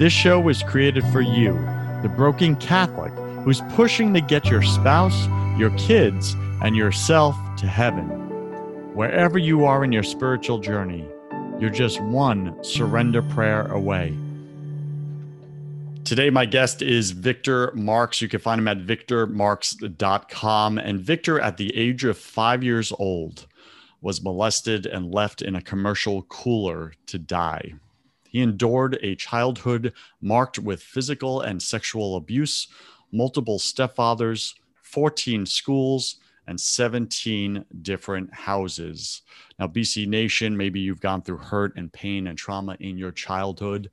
This show was created for you, the broken Catholic who's pushing to get your spouse, your kids, and yourself to heaven. Wherever you are in your spiritual journey, you're just one surrender prayer away. Today, my guest is Victor Marx. You can find him at victormarx.com. And Victor, at the age of five years old, was molested and left in a commercial cooler to die. He endured a childhood marked with physical and sexual abuse, multiple stepfathers, 14 schools, and 17 different houses. Now, BC Nation, maybe you've gone through hurt and pain and trauma in your childhood.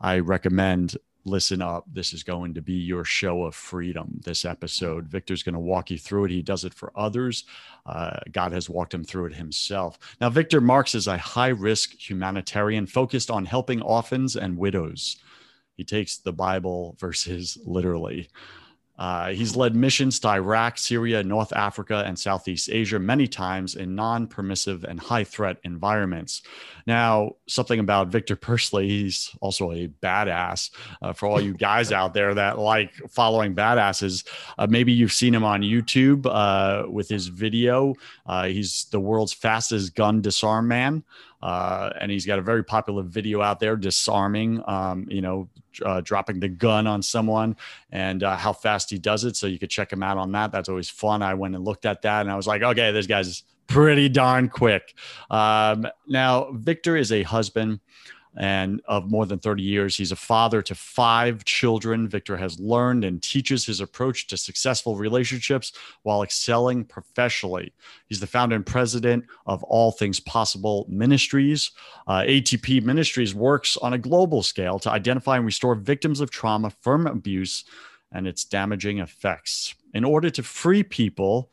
I recommend listen up. This is going to be your show of freedom. This episode, Victor's going to walk you through it. He does it for others. Uh, God has walked him through it himself. Now, Victor Marx is a high risk humanitarian focused on helping orphans and widows. He takes the Bible verses literally. Uh, he's led missions to Iraq, Syria, North Africa, and Southeast Asia many times in non permissive and high threat environments. Now, something about Victor personally, he's also a badass. Uh, for all you guys out there that like following badasses, uh, maybe you've seen him on YouTube uh, with his video. Uh, he's the world's fastest gun disarm man. Uh, and he's got a very popular video out there disarming, um, you know, uh, dropping the gun on someone and uh, how fast he does it. So you could check him out on that. That's always fun. I went and looked at that and I was like, okay, this guy's pretty darn quick. Um, now, Victor is a husband and of more than 30 years. He's a father to five children. Victor has learned and teaches his approach to successful relationships while excelling professionally. He's the founder and president of All Things Possible Ministries. Uh, ATP Ministries works on a global scale to identify and restore victims of trauma from abuse and its damaging effects. In order to free people,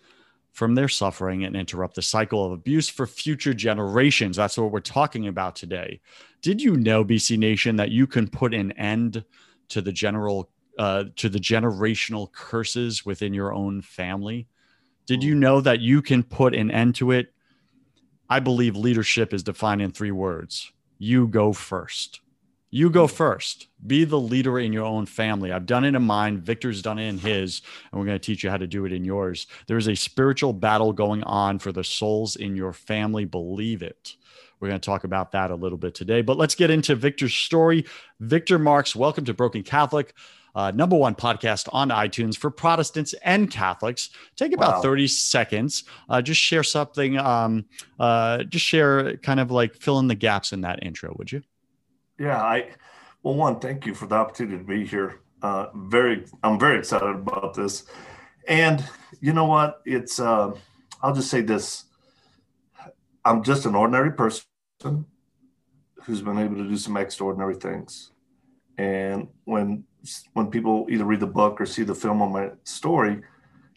from their suffering and interrupt the cycle of abuse for future generations. That's what we're talking about today. Did you know, BC Nation, that you can put an end to the general uh, to the generational curses within your own family? Did you know that you can put an end to it? I believe leadership is defined in three words you go first. You go first. Be the leader in your own family. I've done it in mine. Victor's done it in his, and we're going to teach you how to do it in yours. There is a spiritual battle going on for the souls in your family. Believe it. We're going to talk about that a little bit today. But let's get into Victor's story. Victor Marx, welcome to Broken Catholic. Uh, number one podcast on iTunes for Protestants and Catholics. Take about wow. 30 seconds. Uh, just share something. Um, uh, just share kind of like fill in the gaps in that intro, would you? Yeah, I well, one, thank you for the opportunity to be here. Uh, very, I'm very excited about this, and you know what? It's uh, I'll just say this: I'm just an ordinary person who's been able to do some extraordinary things, and when when people either read the book or see the film on my story,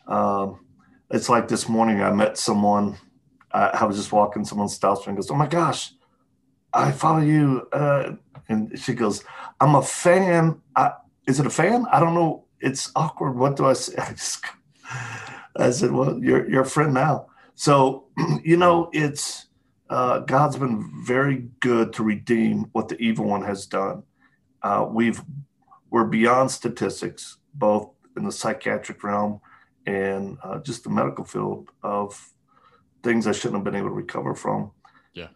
um, it's like this morning I met someone. I, I was just walking, someone stops me and goes, "Oh my gosh." I follow you. Uh, and she goes, I'm a fan. I, is it a fan? I don't know. It's awkward. What do I say? I, just, I said, well, you're, you're a friend now. So, you know, it's, uh, God's been very good to redeem what the evil one has done. Uh, we've, we're beyond statistics, both in the psychiatric realm and uh, just the medical field of things I shouldn't have been able to recover from. Yeah.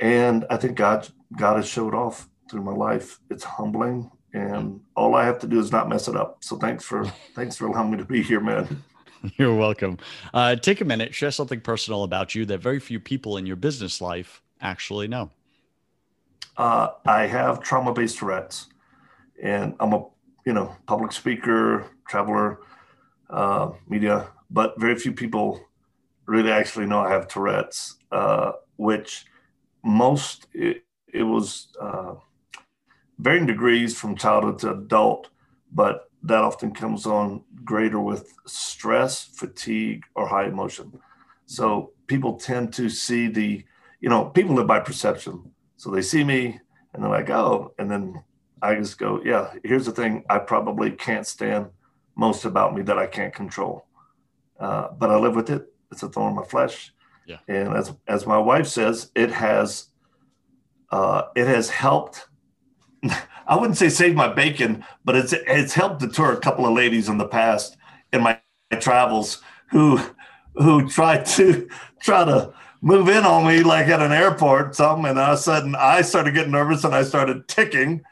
And I think God, God has showed off through my life. It's humbling and all I have to do is not mess it up. So thanks for thanks for allowing me to be here, man. You're welcome. Uh, take a minute, share something personal about you that very few people in your business life actually know. Uh, I have trauma-based Tourette's, and I'm a you know public speaker, traveler, uh, media, but very few people really actually know I have Tourette's, uh, which most it, it was uh, varying degrees from childhood to adult, but that often comes on greater with stress, fatigue, or high emotion. So people tend to see the, you know, people live by perception. So they see me and they're like, oh, and then I just go, yeah, here's the thing I probably can't stand most about me that I can't control. Uh, but I live with it. It's a thorn in my flesh. Yeah. And as, as my wife says, it has, uh, it has helped I wouldn't say save my bacon, but it's it's helped deter a couple of ladies in the past in my travels who who tried to try to move in on me like at an airport something and all of a sudden I started getting nervous and I started ticking,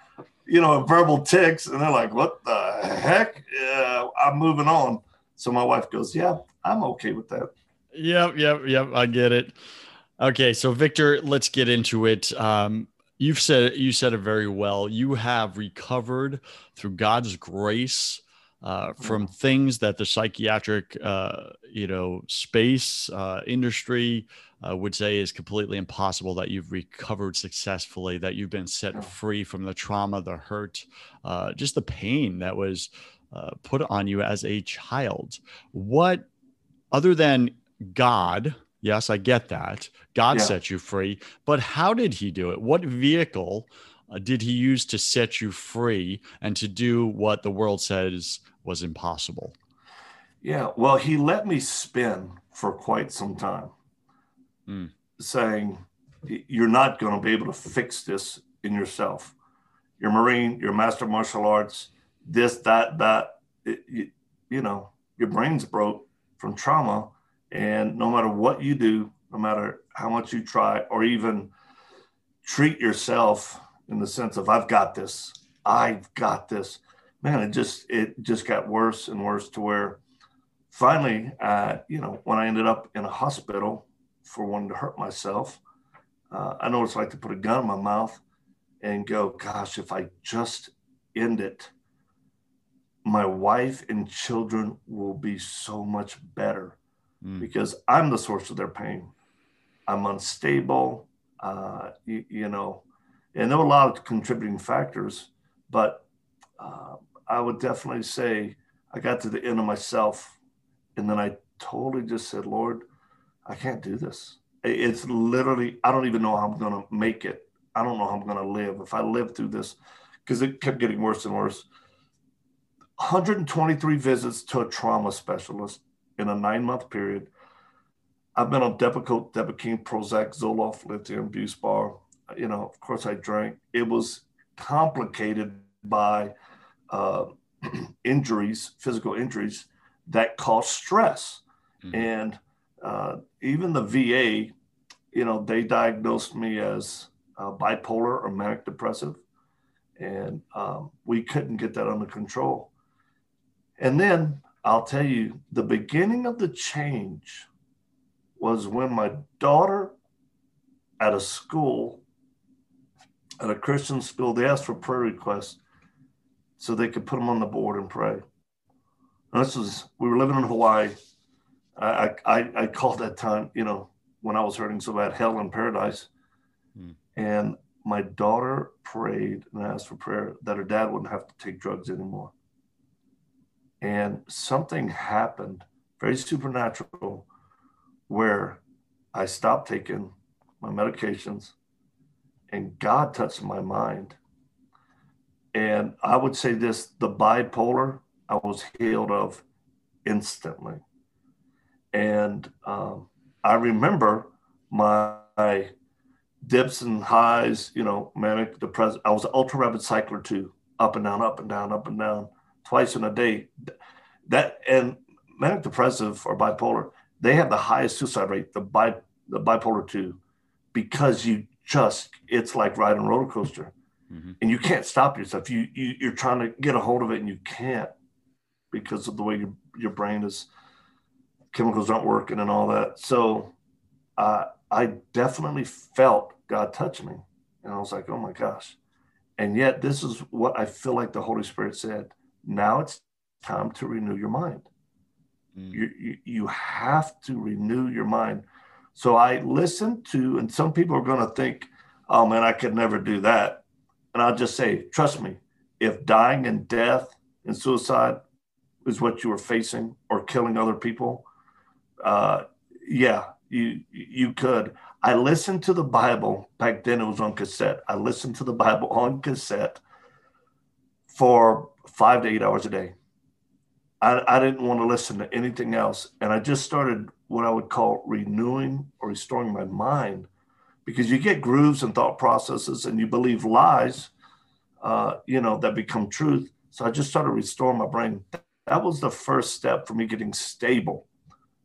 you know, verbal ticks and they're like, "What the heck?" I'm moving on. So my wife goes, "Yeah, I'm okay with that." Yep, yep, yep. I get it. Okay, so Victor, let's get into it. Um, You've said you said it very well. You have recovered through God's grace uh, from things that the psychiatric, uh, you know, space uh, industry uh, would say is completely impossible. That you've recovered successfully. That you've been set free from the trauma, the hurt, uh, just the pain that was uh, put on you as a child. What, other than God, Yes, I get that. God yeah. set you free. But how did he do it? What vehicle uh, did he use to set you free and to do what the world says was impossible? Yeah, well, he let me spin for quite some time, mm. saying, You're not going to be able to fix this in yourself. You're Marine, you're Master Martial Arts, this, that, that. It, you, you know, your brain's broke from trauma and no matter what you do, no matter how much you try, or even treat yourself in the sense of I've got this, I've got this. Man, it just it just got worse and worse to where finally, uh, you know, when I ended up in a hospital for wanting to hurt myself, uh, I know it's like to put a gun in my mouth and go, gosh, if I just end it, my wife and children will be so much better mm. because I'm the source of their pain. I'm unstable, uh, you, you, know, and there were a lot of contributing factors, but uh, I would definitely say I got to the end of myself, and then I totally just said, Lord, I can't do this. It's literally, I don't even know how I'm going to make it. I don't know how I'm going to live if I live through this because it kept getting worse and worse. 123 visits to a trauma specialist in a nine month period. I've been on Depakote, Depakine, Prozac, Zoloft, lithium, Buspar. You know, of course, I drank. It was complicated by uh, injuries, physical injuries that cause stress. Mm-hmm. And uh, even the VA, you know, they diagnosed me as uh, bipolar or manic depressive. And um, we couldn't get that under control. And then I'll tell you, the beginning of the change was when my daughter at a school, at a Christian school, they asked for prayer requests so they could put them on the board and pray. And this was, we were living in Hawaii. I, I, I called that time, you know, when I was hurting so bad, hell in paradise. Hmm. And my daughter prayed and asked for prayer that her dad wouldn't have to take drugs anymore and something happened very supernatural where I stopped taking my medications and God touched my mind. And I would say this the bipolar, I was healed of instantly. And um, I remember my, my dips and highs, you know, manic depressive. I was an ultra rapid cycler too, up and down, up and down, up and down twice in a day. That and manic depressive or bipolar, they have the highest suicide rate, the bi the bipolar two, because you just it's like riding a roller coaster. mm-hmm. and you can't stop yourself. You, you you're trying to get a hold of it and you can't because of the way your your brain is chemicals aren't working and all that. So uh, I definitely felt God touch me, and I was like, oh my gosh. And yet, this is what I feel like the Holy Spirit said. Now it's time to renew your mind. Mm. You, you, you have to renew your mind. So I listened to, and some people are going to think, oh man, I could never do that. And I'll just say, trust me, if dying and death and suicide is what you are facing or killing other people, uh, yeah, you you could. I listened to the Bible back then. It was on cassette. I listened to the Bible on cassette for five to eight hours a day. I, I didn't want to listen to anything else, and I just started what I would call renewing or restoring my mind, because you get grooves and thought processes, and you believe lies, uh, you know, that become truth. So I just started restoring my brain. That was the first step for me getting stable,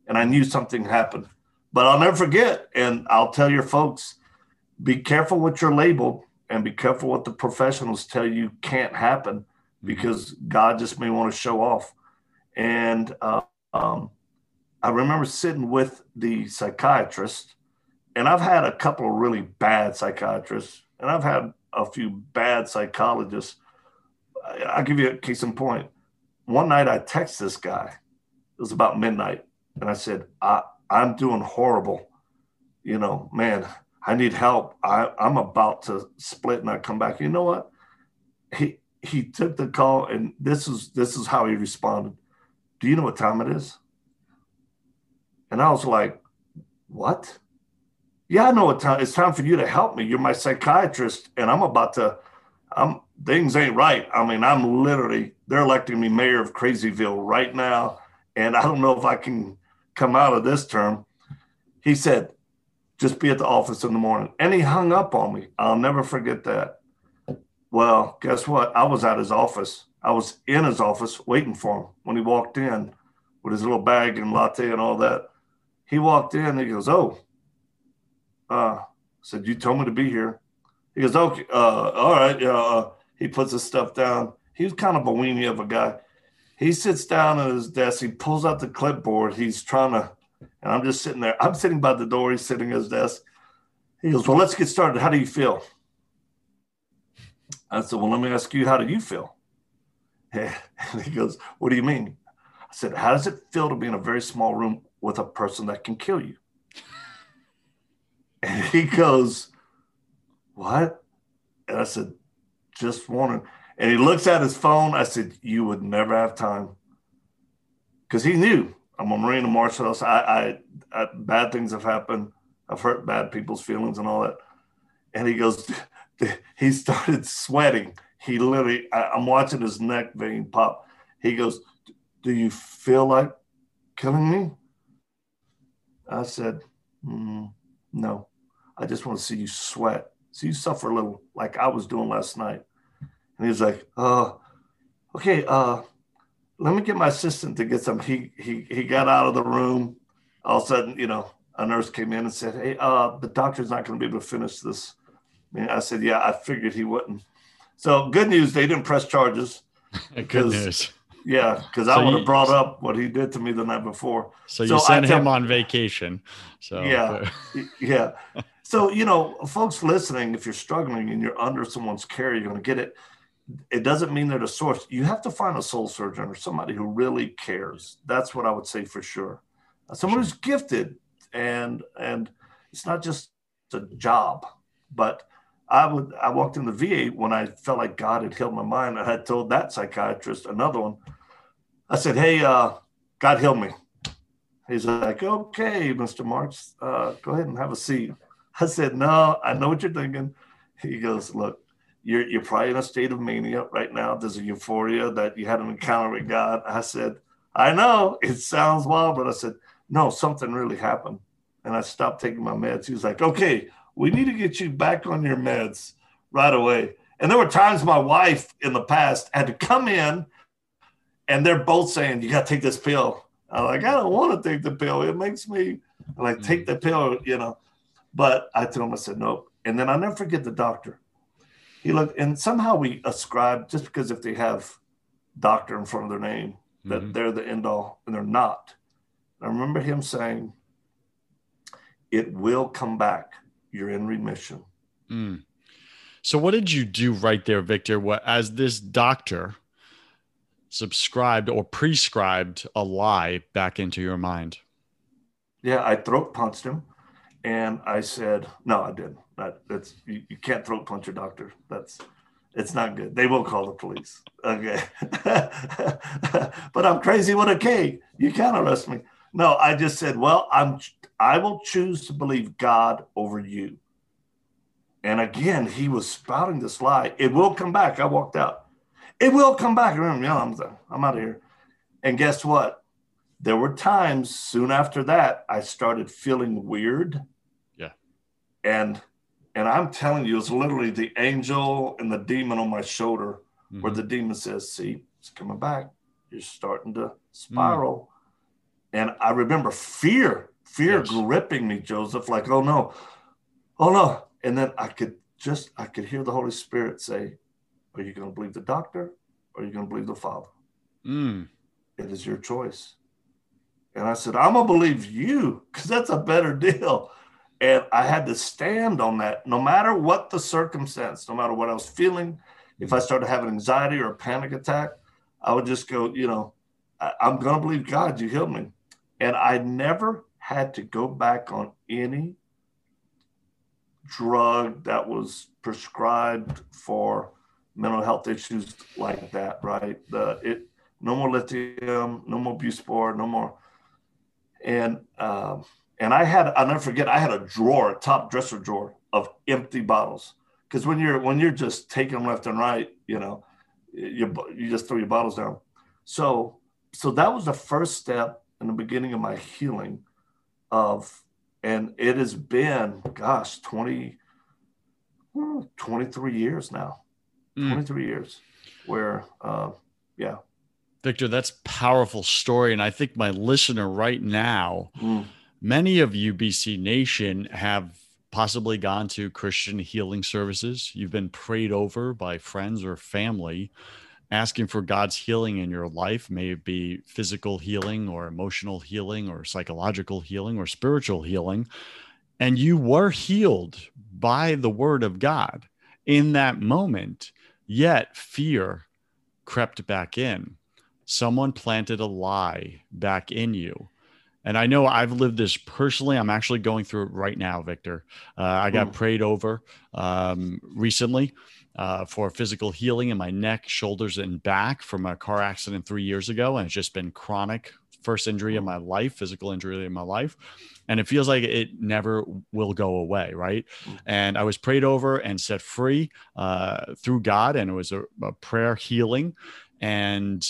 and I knew something happened but I'll never forget, and I'll tell your folks, be careful what you're labeled and be careful what the professionals tell you can't happen. Because God just may want to show off. And uh, um, I remember sitting with the psychiatrist, and I've had a couple of really bad psychiatrists, and I've had a few bad psychologists. I'll give you a case in point. One night I text this guy. It was about midnight, and I said, I, I'm doing horrible. You know, man, I need help. I, I'm about to split and I come back. You know what? He he took the call and this is this is how he responded. Do you know what time it is? And I was like, What? Yeah, I know what time it's time for you to help me. You're my psychiatrist, and I'm about to I'm things ain't right. I mean, I'm literally they're electing me mayor of Crazyville right now. And I don't know if I can come out of this term, he said, just be at the office in the morning. And he hung up on me. I'll never forget that. Well, guess what? I was at his office. I was in his office waiting for him when he walked in with his little bag and latte and all that. He walked in and he goes, Oh, uh, said, You told me to be here. He goes, Okay, uh, all right. Uh, he puts his stuff down. He was kind of a weenie of a guy. He sits down at his desk. He pulls out the clipboard. He's trying to, and I'm just sitting there. I'm sitting by the door. He's sitting at his desk. He goes, Well, let's get started. How do you feel? I said, Well, let me ask you, how do you feel? And he goes, What do you mean? I said, How does it feel to be in a very small room with a person that can kill you? And he goes, What? And I said, Just wondering. And he looks at his phone. I said, You would never have time. Because he knew I'm a Marine of martial. I, I, I, bad things have happened. I've hurt bad people's feelings and all that. And he goes, he started sweating. He literally, I, I'm watching his neck vein pop. He goes, Do you feel like killing me? I said, mm, No. I just want to see you sweat, see you suffer a little like I was doing last night. And he's like, uh, okay, uh, let me get my assistant to get some. He he he got out of the room. All of a sudden, you know, a nurse came in and said, Hey, uh, the doctor's not going to be able to finish this. I, I said, Yeah, I figured he wouldn't. So good news, they didn't press charges. good news. Yeah, because so I would have brought up what he did to me the night before. So you so sent him on vacation. So yeah, yeah. So you know, folks listening, if you're struggling and you're under someone's care, you're going to get it it doesn't mean they're the source. You have to find a soul surgeon or somebody who really cares. That's what I would say for sure. Someone who's gifted and and it's not just a job, but I would I walked in the VA when I felt like God had healed my mind. I had told that psychiatrist, another one, I said, Hey, uh, God healed me. He's like, Okay, Mr. Marx, uh, go ahead and have a seat. I said, No, I know what you're thinking. He goes, Look, you're, you're probably in a state of mania right now. There's a euphoria that you had an encounter with God. I said, I know it sounds wild, but I said, no, something really happened. And I stopped taking my meds. He was like, okay, we need to get you back on your meds right away. And there were times my wife in the past had to come in and they're both saying, you got to take this pill. I'm like, I don't want to take the pill. It makes me like take the pill, you know. But I told him, I said, nope. And then I never forget the doctor he looked, and somehow we ascribe just because if they have doctor in front of their name that mm-hmm. they're the end all, and they're not. I remember him saying, "It will come back. You're in remission." Mm. So, what did you do right there, Victor? What as this doctor subscribed or prescribed a lie back into your mind? Yeah, I throat punched him, and I said, "No, I didn't. That, that's you, you can't throat punch your doctor. That's it's not good. They will call the police. Okay, but I'm crazy with a K. You can't arrest me. No, I just said, well, I'm I will choose to believe God over you." And again, he was spouting this lie. It will come back. I walked out. It will come back. Remember, yeah, I'm, I'm out of here. And guess what? There were times soon after that I started feeling weird. Yeah. And and I'm telling you, it's literally the angel and the demon on my shoulder, mm-hmm. where the demon says, "See, it's coming back. You're starting to spiral." Mm. And I remember fear, fear yes. gripping me, Joseph. Like, oh no, oh no. And then I could just, I could hear the Holy Spirit say, are you going to believe the doctor or are you going to believe the Father? Mm. It is your choice. And I said, I'm going to believe you because that's a better deal. And I had to stand on that no matter what the circumstance, no matter what I was feeling. If I started having anxiety or a panic attack, I would just go, you know, I, am going to believe God, you healed me. And I never had to go back on any drug that was prescribed for mental health issues like that, right? The it no more lithium, no more Buspar, no more. And um, and I had I'll never forget I had a drawer, a top dresser drawer of empty bottles because when you're when you're just taking left and right, you know, you you just throw your bottles down. So so that was the first step in the beginning of my healing of and it has been gosh 20 23 years now mm. 23 years where uh, yeah victor that's powerful story and i think my listener right now mm. many of you bc nation have possibly gone to christian healing services you've been prayed over by friends or family asking for god's healing in your life may it be physical healing or emotional healing or psychological healing or spiritual healing and you were healed by the word of god in that moment Yet fear crept back in. Someone planted a lie back in you. And I know I've lived this personally. I'm actually going through it right now, Victor. Uh, I got Ooh. prayed over um, recently uh, for physical healing in my neck, shoulders, and back from a car accident three years ago. And it's just been chronic first injury in my life, physical injury in my life. And it feels like it never will go away. Right. Mm. And I was prayed over and set free uh, through God. And it was a, a prayer healing. And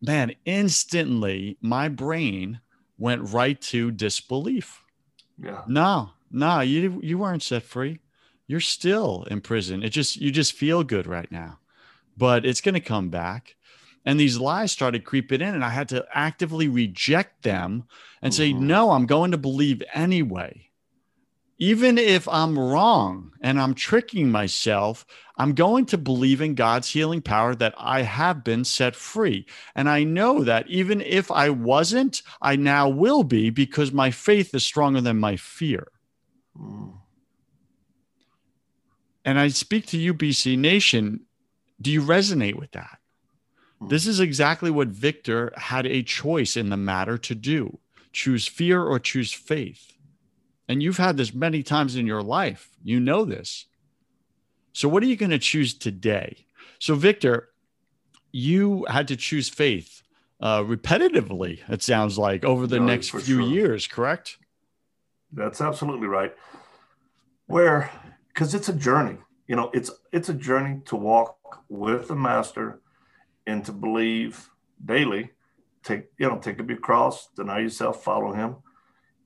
man, instantly my brain went right to disbelief. Yeah. No, no, you you weren't set free. You're still in prison. It just you just feel good right now. But it's going to come back and these lies started creeping in and i had to actively reject them and say mm-hmm. no i'm going to believe anyway even if i'm wrong and i'm tricking myself i'm going to believe in god's healing power that i have been set free and i know that even if i wasn't i now will be because my faith is stronger than my fear mm. And i speak to you bc nation do you resonate with that this is exactly what Victor had a choice in the matter to do choose fear or choose faith. And you've had this many times in your life. You know this. So, what are you going to choose today? So, Victor, you had to choose faith uh, repetitively, it sounds like, over the no, next few sure. years, correct? That's absolutely right. Where, because it's a journey, you know, it's it's a journey to walk with the master and to believe daily. Take you know, take up your cross, deny yourself, follow Him,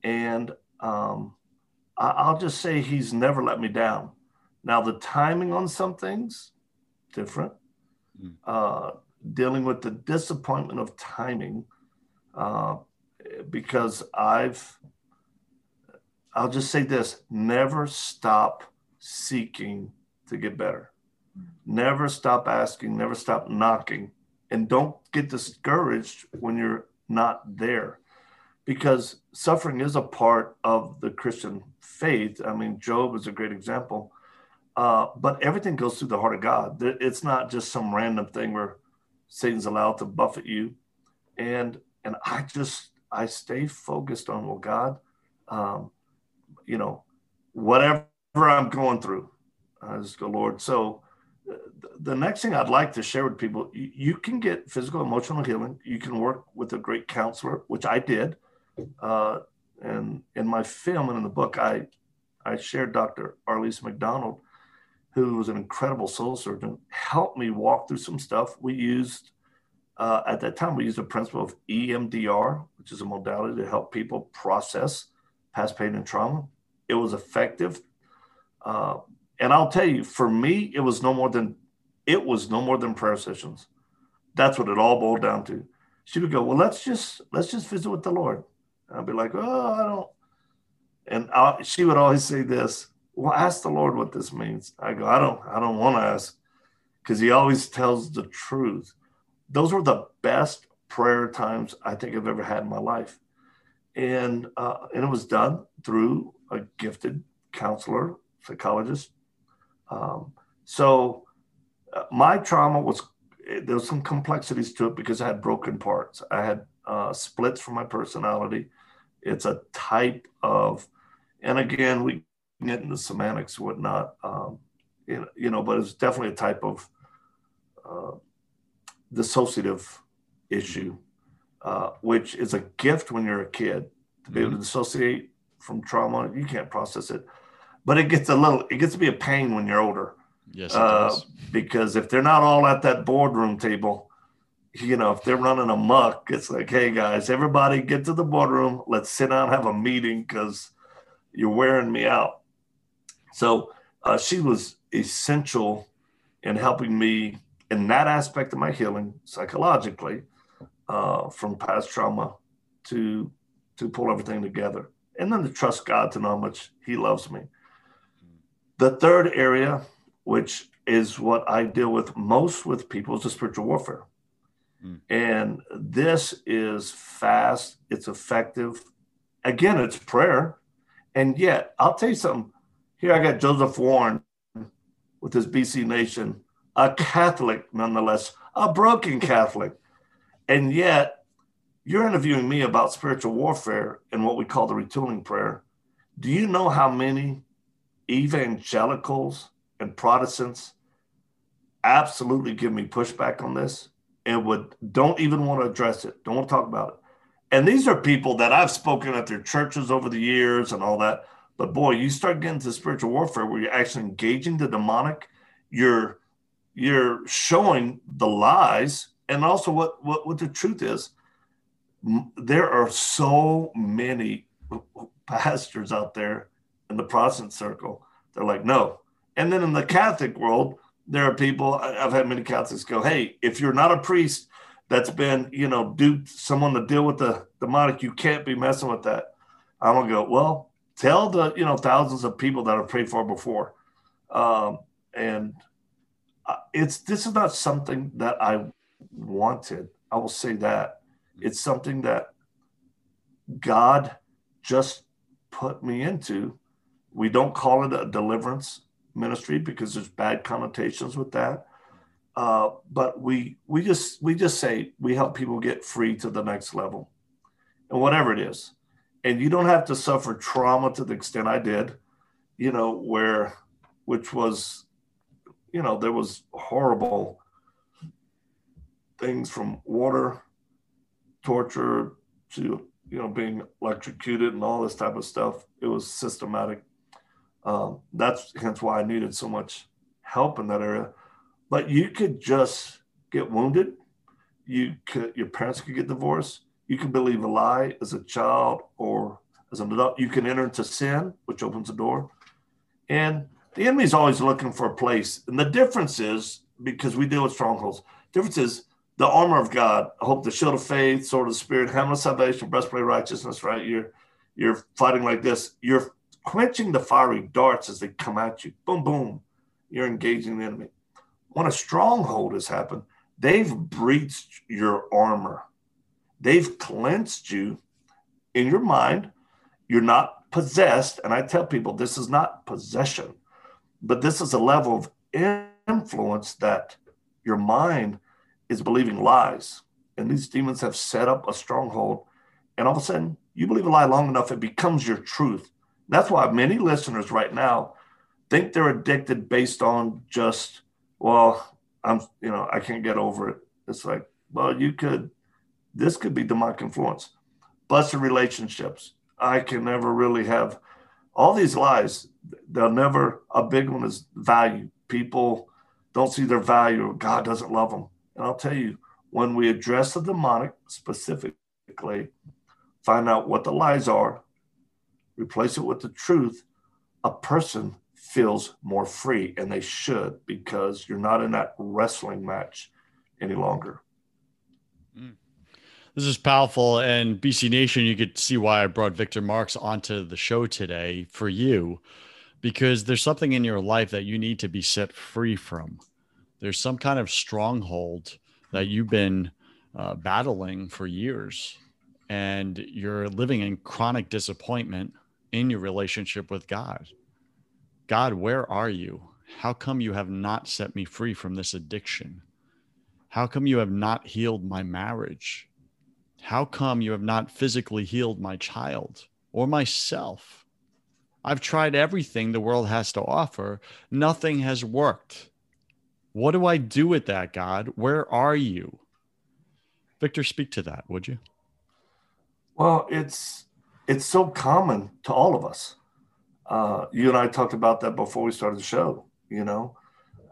and um, I, I'll just say He's never let me down. Now the timing on some things different. Mm. Uh, dealing with the disappointment of timing, uh, because I've I'll just say this: never stop seeking to get better. Never stop asking, never stop knocking, and don't get discouraged when you're not there because suffering is a part of the Christian faith. I mean, Job is a great example. Uh, but everything goes through the heart of God. It's not just some random thing where Satan's allowed to buffet you. And and I just I stay focused on well, God, um, you know, whatever I'm going through, I just go, Lord. So the next thing I'd like to share with people, you can get physical, emotional healing. You can work with a great counselor, which I did. Uh, and in my film and in the book, I I shared Dr. Arlise McDonald, who was an incredible soul surgeon, helped me walk through some stuff. We used uh, at that time we used a principle of EMDR, which is a modality to help people process past pain and trauma. It was effective, uh, and I'll tell you, for me, it was no more than it was no more than prayer sessions. That's what it all boiled down to. She would go, "Well, let's just let's just visit with the Lord." I'd be like, "Oh, I don't." And I, she would always say this, "Well, ask the Lord what this means." I go, "I don't, I don't want to ask," because He always tells the truth. Those were the best prayer times I think I've ever had in my life, and uh, and it was done through a gifted counselor, psychologist. Um, so uh, my trauma was there was some complexities to it because I had broken parts. I had uh, splits from my personality. It's a type of, and again, we get into semantics, whatnot, um, you, know, you know, but it's definitely a type of uh, dissociative issue, uh, which is a gift when you're a kid to be able to mm-hmm. dissociate from trauma. You can't process it, but it gets a little, it gets to be a pain when you're older. Yes, uh, because if they're not all at that boardroom table, you know, if they're running amok, it's like, hey guys, everybody get to the boardroom. Let's sit down, have a meeting because you're wearing me out. So uh, she was essential in helping me in that aspect of my healing psychologically uh, from past trauma to to pull everything together and then to trust God to know how much He loves me. The third area, which is what I deal with most with people, is the spiritual warfare. Mm. And this is fast, it's effective. Again, it's prayer. And yet, I'll tell you something. Here I got Joseph Warren with his BC Nation, a Catholic nonetheless, a broken Catholic. And yet, you're interviewing me about spiritual warfare and what we call the retooling prayer. Do you know how many evangelicals and Protestants absolutely give me pushback on this? and would don't even want to address it, don't want to talk about it. And these are people that I've spoken at their churches over the years and all that. But boy, you start getting to spiritual warfare where you're actually engaging the demonic, you're you're showing the lies and also what what, what the truth is. There are so many pastors out there in the Protestant circle. They're like, no. And then in the Catholic world, there are people I've had many Catholics go, hey, if you're not a priest that's been, you know, duped someone to deal with the demonic, you can't be messing with that. I'm gonna go, well, tell the you know thousands of people that I've prayed for before, um, and it's this is not something that I wanted. I will say that it's something that God just put me into. We don't call it a deliverance ministry because there's bad connotations with that. Uh, but we we just we just say we help people get free to the next level, and whatever it is, and you don't have to suffer trauma to the extent I did, you know, where which was, you know, there was horrible things from water torture to you know being electrocuted and all this type of stuff. It was systematic um, that's hence why I needed so much help in that area. But you could just get wounded. You could, your parents could get divorced. You can believe a lie as a child or as an adult. You can enter into sin, which opens the door. And the enemy is always looking for a place. And the difference is because we deal with strongholds. Difference is the armor of God. I hope the shield of faith, sword of the spirit, helmet of salvation, breastplate of righteousness. Right? You're you're fighting like this. You're quenching the fiery darts as they come at you. Boom, boom. You're engaging the enemy. when a stronghold has happened, they've breached your armor. They've cleansed you in your mind. You're not possessed. And I tell people this is not possession, but this is a level of influence that your mind is believing lies. And these demons have set up a stronghold. And all of a sudden, you believe a lie long enough, it becomes your truth. That's why many listeners right now think they're addicted based on just, well, I'm, you know, I can't get over it. It's like, well, you could, this could be demonic influence. Busted relationships. I can never really have all these lies. They'll never, a big one is value. People don't see their value. God doesn't love them. And I'll tell you, when we address the demonic specifically, find out what the lies are, replace it with the truth, a person feels more free, and they should because you're not in that wrestling match any longer. Mm. This is powerful. And BC Nation, you could see why I brought Victor Marx onto the show today for you, because there's something in your life that you need to be set free from. There's some kind of stronghold that you've been uh, battling for years, and you're living in chronic disappointment in your relationship with God. God, where are you? How come you have not set me free from this addiction? How come you have not healed my marriage? How come you have not physically healed my child or myself? I've tried everything the world has to offer. Nothing has worked. What do I do with that, God? Where are you? Victor, speak to that, would you? Well, it's it's so common to all of us. Uh, you and I talked about that before we started the show. You know,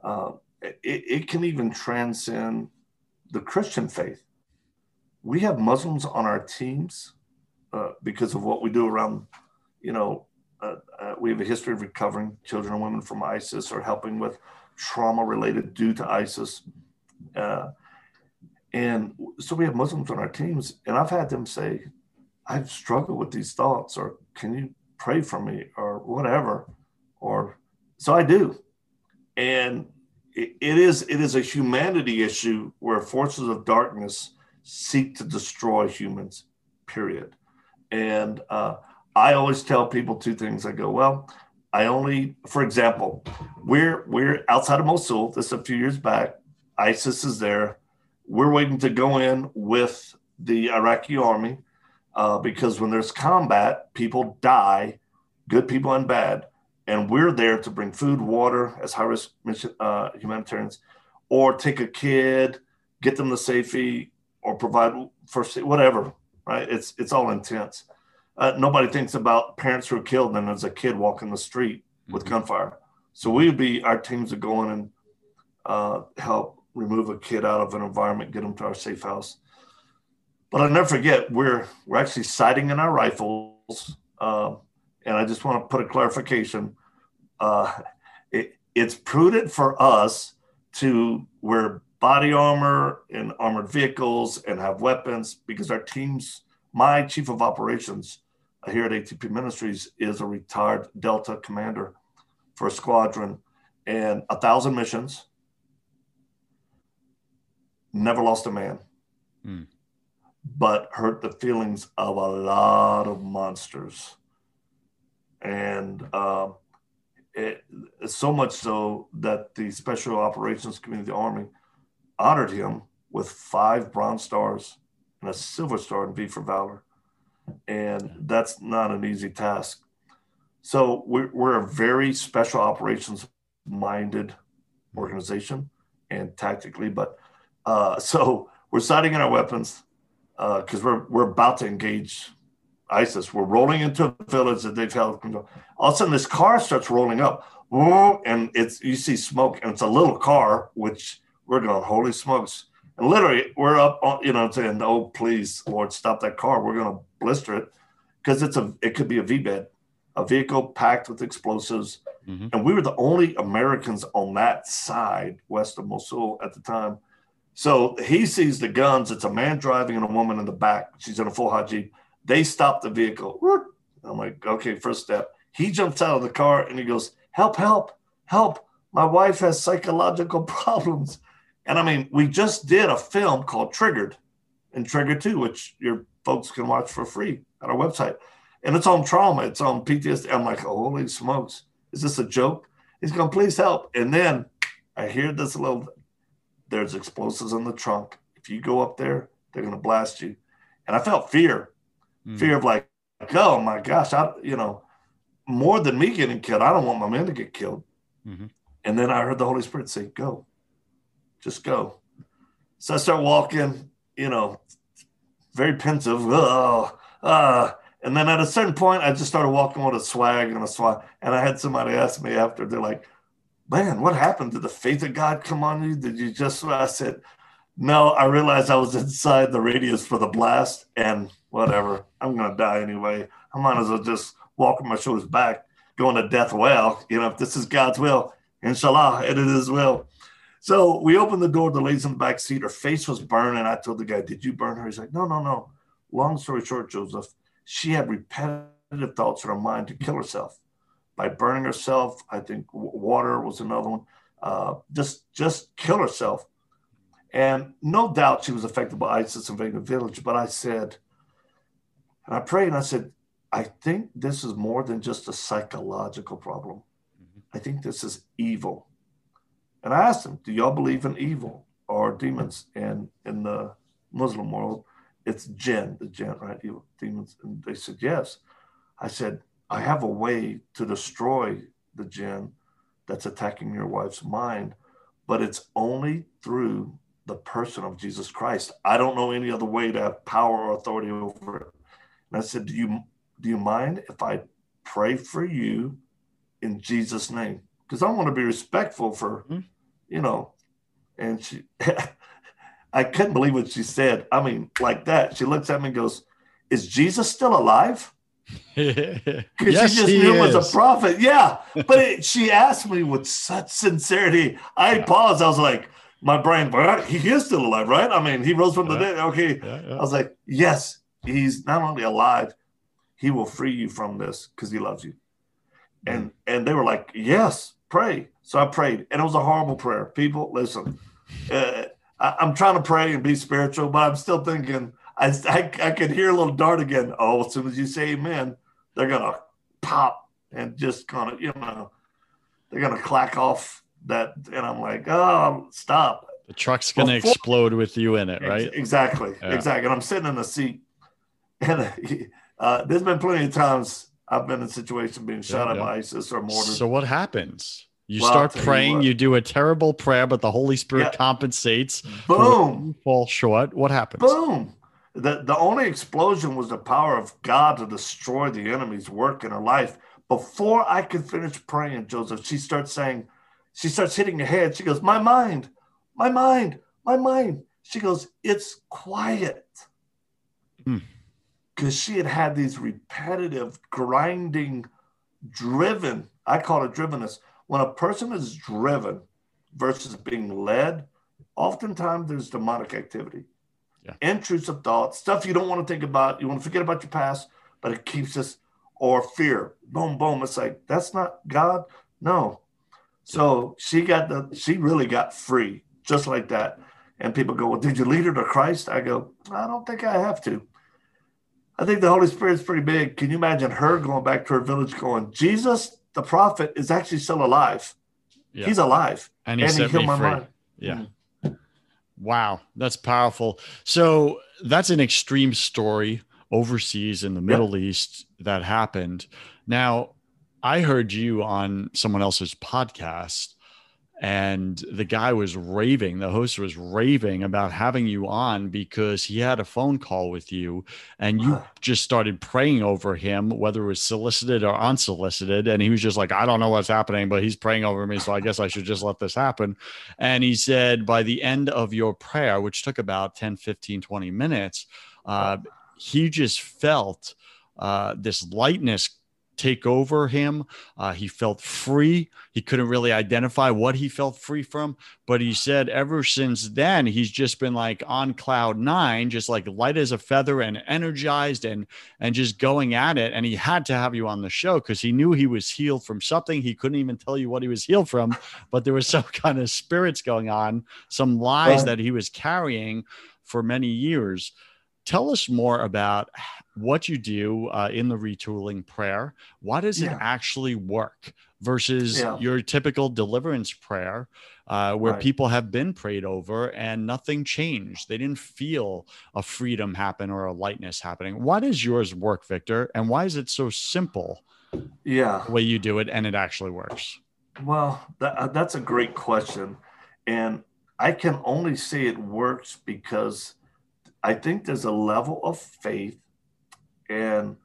uh, it, it can even transcend the Christian faith. We have Muslims on our teams uh, because of what we do around, you know, uh, uh, we have a history of recovering children and women from ISIS or helping with trauma related due to ISIS. Uh, and so we have Muslims on our teams, and I've had them say, I've struggled with these thoughts, or can you pray for me, or whatever. Or so I do. And it, it is it is a humanity issue where forces of darkness seek to destroy humans, period. And uh, I always tell people two things. I go, well, I only, for example, we're we're outside of Mosul. This is a few years back. ISIS is there. We're waiting to go in with the Iraqi army uh, because when there's combat, people die, good people and bad, and we're there to bring food, water as high risk uh, humanitarians, or take a kid, get them to safety, or provide first whatever. Right? It's it's all intense. Uh, nobody thinks about parents who are killed and there's a kid walking the street with mm-hmm. gunfire. So we would be our teams would go in and uh, help remove a kid out of an environment, get them to our safe house. But I'll never forget, we're we're actually sighting in our rifles, uh, and I just want to put a clarification. Uh, it, it's prudent for us to wear body armor in armored vehicles and have weapons because our teams. My chief of operations here at ATP Ministries is a retired Delta commander for a squadron and a thousand missions. Never lost a man. Mm but hurt the feelings of a lot of monsters. And uh, it, so much so that the Special Operations Community the Army honored him with five Bronze Stars and a Silver Star in V for Valor. And that's not an easy task. So we're, we're a very special operations minded organization and tactically, but uh, so we're sighting in our weapons because uh, we're we're about to engage ISIS. We're rolling into a village that they've held control. All of a sudden, this car starts rolling up, and it's you see smoke, and it's a little car, which we're going, holy smokes! And literally, we're up, on, you know, saying, "Oh, please, Lord, stop that car. We're going to blister it," because it's a it could be a VBIED, a vehicle packed with explosives, mm-hmm. and we were the only Americans on that side west of Mosul at the time so he sees the guns. It's a man driving and a woman in the back. She's in a full hijab. They stop the vehicle. I'm like, okay, first step. He jumps out of the car and he goes, help, help, help. My wife has psychological problems. And I mean, we just did a film called Triggered and Trigger 2, which your folks can watch for free at our website. And it's on trauma, it's on PTSD. I'm like, holy smokes, is this a joke? He's going, please help. And then I hear this little, there's explosives in the trunk. If you go up there, they're going to blast you. And I felt fear, mm. fear of like, oh my gosh, I, you know, more than me getting killed, I don't want my men to get killed. Mm-hmm. And then I heard the Holy Spirit say, go, just go. So I start walking, you know, very pensive. Oh, uh, and then at a certain point, I just started walking with a swag and a swag. And I had somebody ask me after, they're like, man, what happened? Did the faith of God come on you? Did you just, I said, no, I realized I was inside the radius for the blast and whatever. I'm going to die anyway. I might as well just walk with my shoulders back, going to death well. You know, if this is God's will, inshallah, it is will. So we opened the door. The lady's in the back seat. Her face was burning. I told the guy, Did you burn her? He's like, No, no, no. Long story short, Joseph, she had repetitive thoughts in her mind to kill herself by burning herself. I think water was another one. Uh, just, just kill herself. And no doubt she was affected by ISIS invading the village. But I said, and I prayed and I said, I think this is more than just a psychological problem. Mm-hmm. I think this is evil. And I asked them, Do y'all believe in evil or demons? And in the Muslim world, it's jinn, the jinn, right? Evil demons. And they said, Yes. I said, I have a way to destroy the jinn that's attacking your wife's mind, but it's only through the person of Jesus Christ. I don't know any other way to have power or authority over it. And I said, Do you do you mind if I pray for you in Jesus' name? Because I want to be respectful for, mm-hmm. you know, and she, I couldn't believe what she said. I mean, like that. She looks at me and goes, Is Jesus still alive? Because yes, she just knew is. was a prophet. Yeah. But it, she asked me with such sincerity. I yeah. paused. I was like, my brain, he is still alive, right? I mean, he rose from the dead. Okay. Yeah, I was like, yes, he's not only alive, he will free you from this because he loves you. And and they were like, yes, pray. So I prayed, and it was a horrible prayer. People, listen, uh, I, am trying to pray and be spiritual, but I'm still thinking. I, I I could hear a little dart again. Oh, as soon as you say Amen, they're gonna pop and just kind of you know they're gonna clack off that, and I'm like, oh, stop. The truck's gonna explode with you in it, right? Exactly, yeah. exactly. And I'm sitting in the seat, and uh, there's been plenty of times I've been in a situation being shot yeah, at yeah. by ISIS or mortar. So what happens? You well, start praying, you, you, do a terrible prayer, but the Holy Spirit yeah. compensates. Boom. Fall short. What happens? Boom. The, the only explosion was the power of God to destroy the enemy's work in her life. Before I could finish praying, Joseph, she starts saying, she starts hitting her head. She goes, My mind, my mind, my mind. She goes, It's quiet. Hmm because she had had these repetitive, grinding, driven. I call it drivenness. When a person is driven versus being led, oftentimes there's demonic activity, yeah. intrusive thoughts, stuff you don't want to think about. You want to forget about your past, but it keeps us, or fear. Boom, boom. It's like, that's not God. No. So she got the, she really got free just like that. And people go, Well, did you lead her to Christ? I go, I don't think I have to. I think the Holy Spirit's pretty big. Can you imagine her going back to her village going, Jesus, the prophet, is actually still alive. Yeah. He's alive. And he, and he killed my free. mind. Yeah. Mm. Wow. That's powerful. So that's an extreme story overseas in the Middle yeah. East that happened. Now, I heard you on someone else's podcast and the guy was raving the host was raving about having you on because he had a phone call with you and you just started praying over him whether it was solicited or unsolicited. And he was just like i don't know what's happening but he's praying over me so i guess i should just let this happen. And he said by the end of your prayer which took about 10 15 20 minutes uh, he just felt uh, this lightness take over him. Uh, he felt free. He couldn't really identify what he felt free from, but he said ever since then, he's just been like on cloud nine, just like light as a feather and energized and and just going at it. And he had to have you on the show because he knew he was healed from something. He couldn't even tell you what he was healed from, but there was some kind of spirits going on, some lies right. that he was carrying for many years. Tell us more about what you do uh, in the retooling prayer. Why does yeah. it actually work versus yeah. your typical deliverance prayer, uh, where right. people have been prayed over and nothing changed? They didn't feel a freedom happen or a lightness happening. Why does yours work, Victor? And why is it so simple? Yeah, the way you do it, and it actually works. Well, that, uh, that's a great question, and I can only say it works because I think there's a level of faith and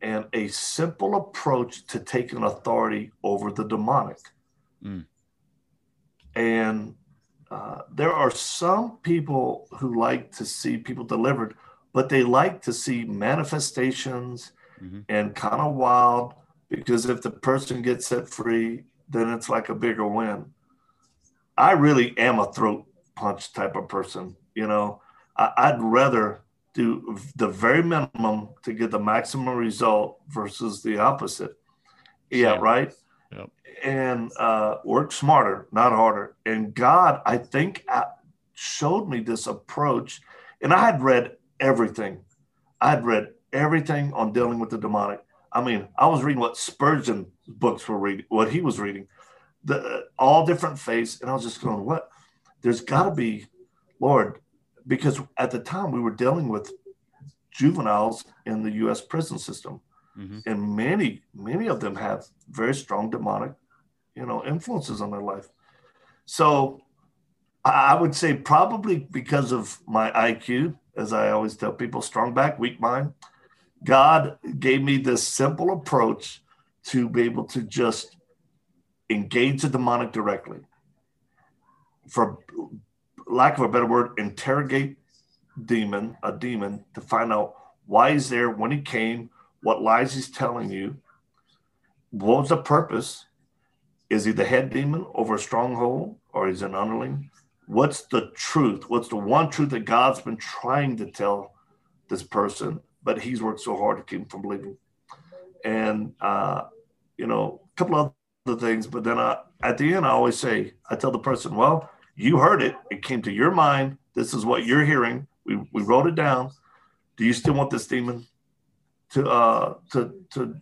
and a simple approach to taking authority over the demonic. Mm. And uh, there are some people who like to see people delivered, but they like to see manifestations mm-hmm. and kind of wild because if the person gets set free, then it's like a bigger win. I really am a throat punch type of person. You know, I, I'd rather do the very minimum to get the maximum result versus the opposite. Yeah, right. Yep. And uh, work smarter, not harder. And God, I think, uh, showed me this approach. And I had read everything. I had read everything on dealing with the demonic. I mean, I was reading what Spurgeon books were reading, what he was reading, the all different faiths, and I was just going, "What? There's got to be, Lord, because at the time we were dealing with juveniles in the U.S. prison system, mm-hmm. and many many of them have very strong demonic, you know, influences on their life. So I would say probably because of my IQ, as I always tell people, strong back, weak mind. God gave me this simple approach to be able to just engage the demonic directly. For lack of a better word, interrogate demon, a demon, to find out why he's there, when he came, what lies he's telling you, what was the purpose? Is he the head demon over a stronghold or is an underling? What's the truth? What's the one truth that God's been trying to tell this person, but he's worked so hard to keep him from believing? And, uh, you know, a couple other things, but then I, at the end, I always say, I tell the person, well, you heard it. It came to your mind. This is what you're hearing. We, we wrote it down. Do you still want this demon to uh to to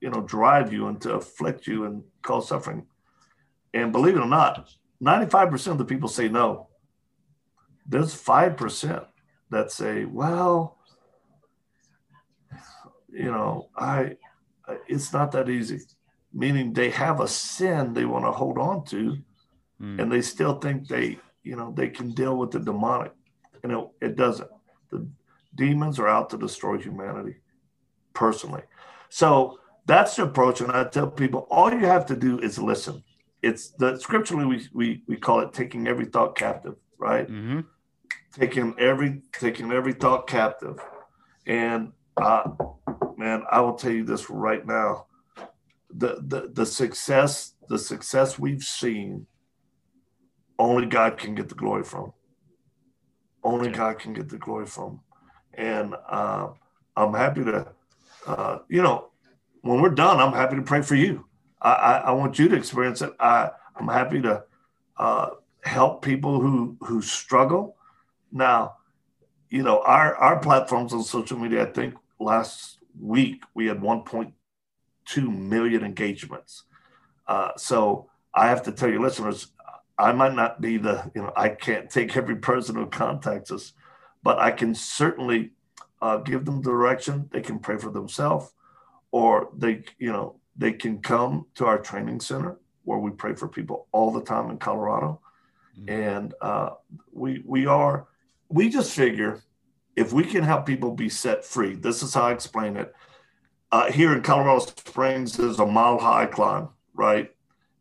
you know drive you and to afflict you and cause suffering? And believe it or not, 95% of the people say no. There's 5% that say, well, you know, I it's not that easy. Meaning they have a sin they want to hold on to mm. and they still think they, you know, they can deal with the demonic. And it, it doesn't. The demons are out to destroy humanity personally. So that's the approach. And I tell people all you have to do is listen. It's the scripturally we we, we call it taking every thought captive, right? Mm-hmm. Taking every taking every thought captive. And uh man, I will tell you this right now. The the the success, the success we've seen only God can get the glory from. Only God can get the glory from. And uh, I'm happy to, uh, you know, when we're done, I'm happy to pray for you. I, I, I want you to experience it. I, I'm happy to uh, help people who who struggle. Now, you know, our our platforms on social media. I think last week we had 1.2 million engagements. Uh, so I have to tell you, listeners, I might not be the, you know, I can't take every person who contacts us, but I can certainly uh, give them direction. They can pray for themselves, or they, you know, they can come to our training center where we pray for people all the time in Colorado, mm-hmm. and uh, we we are we just figure if we can help people be set free. This is how I explain it. Uh, here in Colorado Springs, there's a mile high climb, right?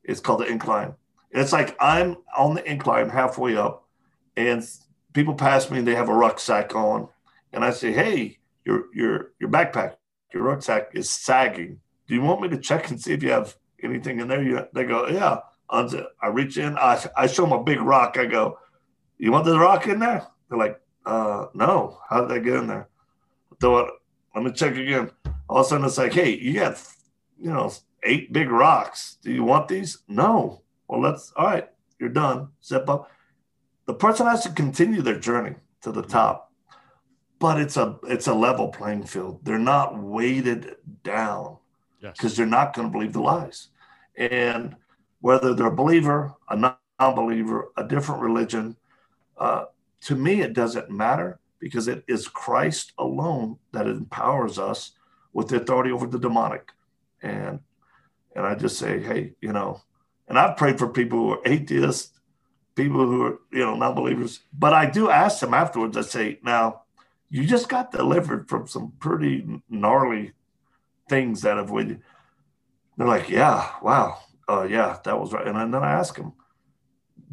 It's called the incline it's like I'm on the incline halfway up, and people pass me and they have a rucksack on, and I say, "Hey, your your your backpack." your rucksack is sagging. Do you want me to check and see if you have anything in there? They go, yeah. I reach in, I, I show them a big rock. I go, you want the rock in there? They're like, uh, no. How did that get in there? It. Let me check again. All of a sudden, it's like, hey, you got, you know, eight big rocks. Do you want these? No. Well, let's. All right, you're done. Zip up. The person has to continue their journey to the top, but it's a it's a level playing field. They're not weighted down because yes. they're not going to believe the lies. And whether they're a believer, a non-believer, a different religion, uh, to me, it doesn't matter because it is Christ alone that empowers us with the authority over the demonic. And and I just say, hey, you know, and I've prayed for people who are atheists, people who are, you know, non-believers. But I do ask them afterwards, I say, now, you just got delivered from some pretty gnarly things that have with you. They're like, yeah, wow, uh, yeah, that was right. And then I ask them,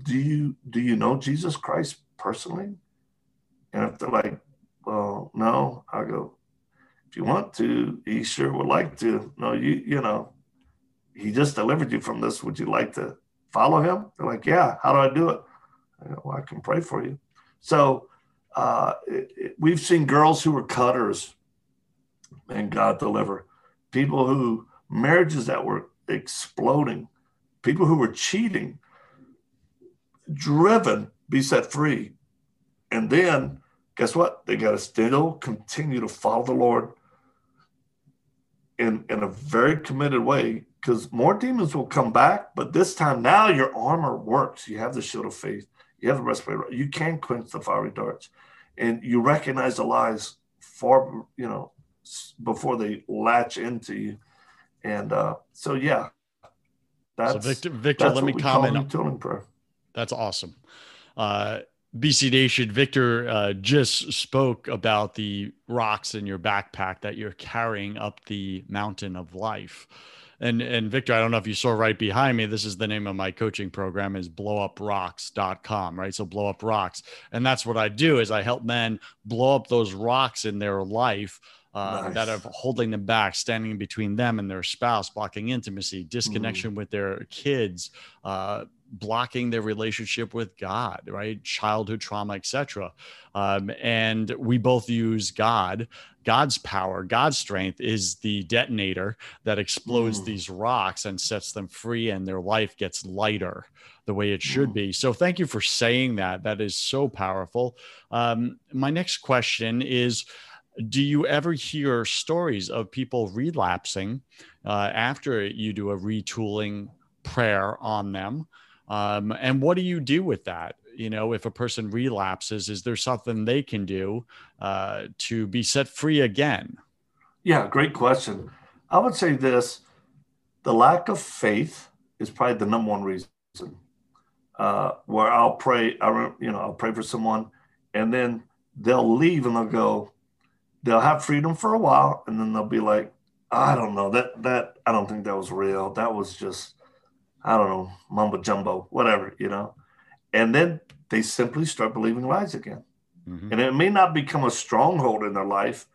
do you do you know Jesus Christ personally? And if they're like, well, no, I go, if you want to, he sure would like to. No, you, you know, he just delivered you from this. Would you like to follow him? They're like, yeah. How do I do it? I go, well, I can pray for you. So uh, it, it, we've seen girls who were cutters and God deliver. People who marriages that were exploding, people who were cheating, driven, be set free. And then guess what? They got to still continue to follow the Lord in, in a very committed way because more demons will come back. But this time, now your armor works. You have the shield of faith, you have the breastplate. You can quench the fiery darts, and you recognize the lies far, you know, before they latch into you. And uh, so, yeah, that's so Victor. Victor, that's let me comment. On, prayer. That's awesome. Uh, BC Nation, Victor uh, just spoke about the rocks in your backpack that you're carrying up the mountain of life. And and Victor, I don't know if you saw right behind me, this is the name of my coaching program is blowuprocks.com, right? So blow up rocks. And that's what I do is I help men blow up those rocks in their life uh, nice. that are holding them back, standing between them and their spouse, blocking intimacy, disconnection mm. with their kids, uh, blocking their relationship with God, right? Childhood trauma, etc. Um, and we both use God. God's power, God's strength is the detonator that explodes mm. these rocks and sets them free, and their life gets lighter the way it should mm. be. So, thank you for saying that. That is so powerful. Um, my next question is Do you ever hear stories of people relapsing uh, after you do a retooling prayer on them? Um, and what do you do with that? You know, if a person relapses, is there something they can do uh, to be set free again? Yeah, great question. I would say this the lack of faith is probably the number one reason. Uh, where I'll pray, I you know, I'll pray for someone, and then they'll leave and they'll go, they'll have freedom for a while, and then they'll be like, I don't know that that I don't think that was real. That was just I don't know, mumbo jumbo, whatever, you know. And then they simply start believing lies again. Mm-hmm. And it may not become a stronghold in their life,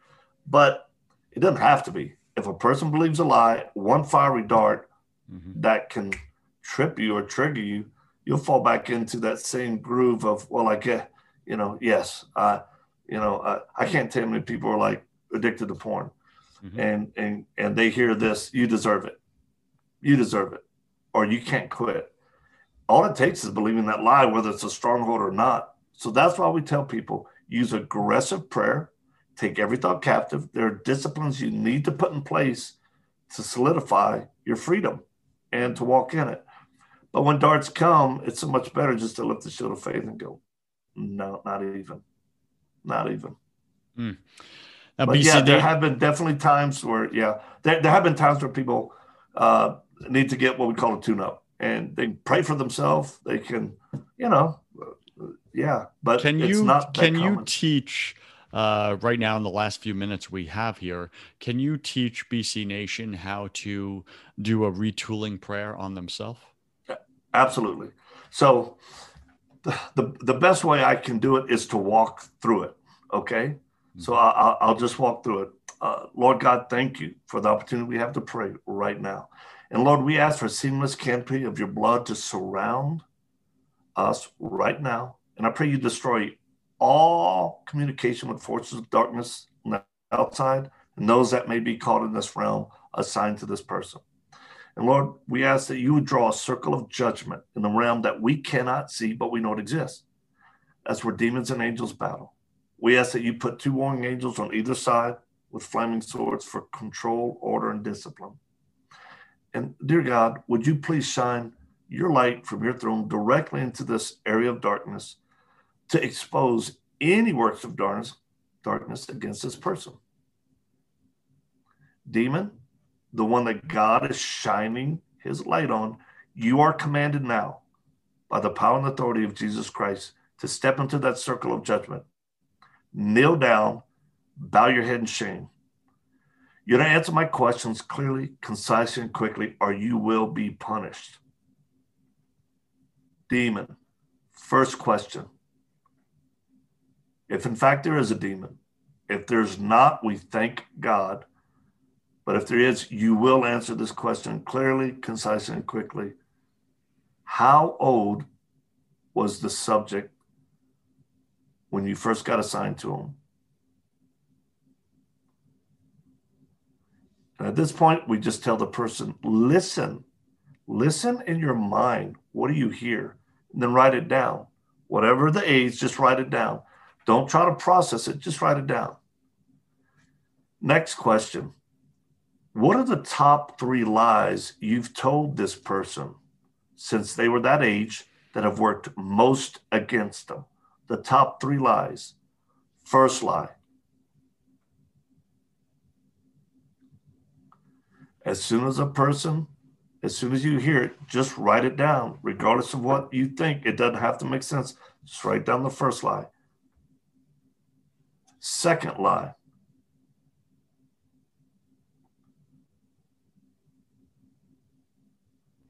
but it doesn't have to be. If a person believes a lie, one fiery dart mm-hmm. that can trip you or trigger you, you'll fall back into that same groove of, well, I get, you know, yes, uh, you know, uh, I can't tell how many people are like addicted to porn, mm-hmm. and and and they hear this, you deserve it, you deserve it or you can't quit. All it takes is believing that lie, whether it's a stronghold or not. So that's why we tell people use aggressive prayer, take every thought captive. There are disciplines you need to put in place to solidify your freedom and to walk in it. But when darts come, it's so much better just to lift the shield of faith and go, no, not even, not even. Mm. Now, but BCD- yeah, there have been definitely times where, yeah, there, there have been times where people uh, need to get what we call a tune up and they pray for themselves. They can, you know, yeah, but can you, can you teach, uh, right now in the last few minutes we have here, can you teach BC Nation how to do a retooling prayer on themselves? Absolutely. So the, the, the best way I can do it is to walk through it. Okay. Mm-hmm. So I, I'll just walk through it. uh, Lord God, thank you for the opportunity we have to pray right now. And Lord, we ask for a seamless canopy of your blood to surround us right now. And I pray you destroy all communication with forces of darkness outside and those that may be caught in this realm assigned to this person. And Lord, we ask that you would draw a circle of judgment in the realm that we cannot see, but we know it exists. That's where demons and angels battle. We ask that you put two warring angels on either side with flaming swords for control, order, and discipline. And dear God, would you please shine your light from your throne directly into this area of darkness to expose any works of darkness, darkness against this person? Demon, the one that God is shining his light on, you are commanded now by the power and authority of Jesus Christ to step into that circle of judgment. Kneel down, bow your head in shame. You're going to answer my questions clearly, concisely, and quickly, or you will be punished. Demon, first question. If in fact there is a demon, if there's not, we thank God but if there is, you will answer this question clearly, concisely, and quickly. How old was the subject when you first got assigned to him? And at this point, we just tell the person, listen, listen in your mind. What do you hear? And then write it down. Whatever the age, just write it down. Don't try to process it, just write it down. Next question what are the top three lies you've told this person since they were that age that have worked most against them? The top three lies. First lie. As soon as a person, as soon as you hear it, just write it down, regardless of what you think. It doesn't have to make sense. Just write down the first lie. Second lie.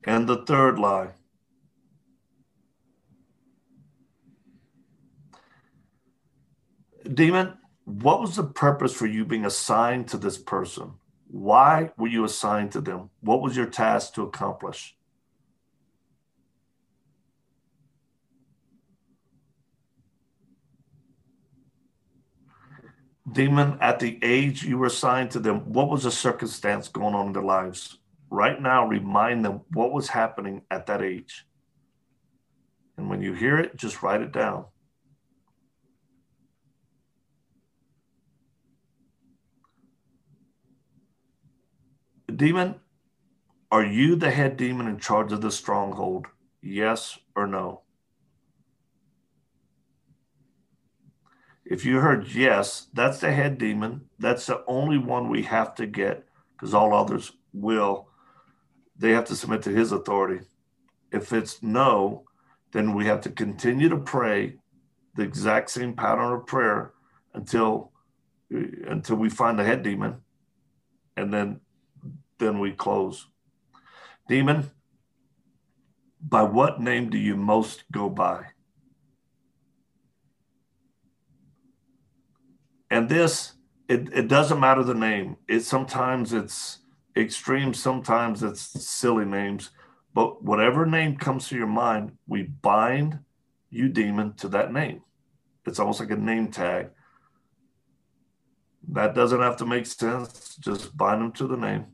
And the third lie. Demon, what was the purpose for you being assigned to this person? Why were you assigned to them? What was your task to accomplish? Demon, at the age you were assigned to them, what was the circumstance going on in their lives? right now remind them what was happening at that age. And when you hear it, just write it down. Demon, are you the head demon in charge of the stronghold? Yes or no? If you heard yes, that's the head demon. That's the only one we have to get because all others will they have to submit to his authority. If it's no, then we have to continue to pray the exact same pattern of prayer until until we find the head demon and then then we close demon by what name do you most go by and this it, it doesn't matter the name it sometimes it's extreme, sometimes it's silly names, but whatever name comes to your mind, we bind you, demon, to that name. It's almost like a name tag. That doesn't have to make sense. Just bind them to the name.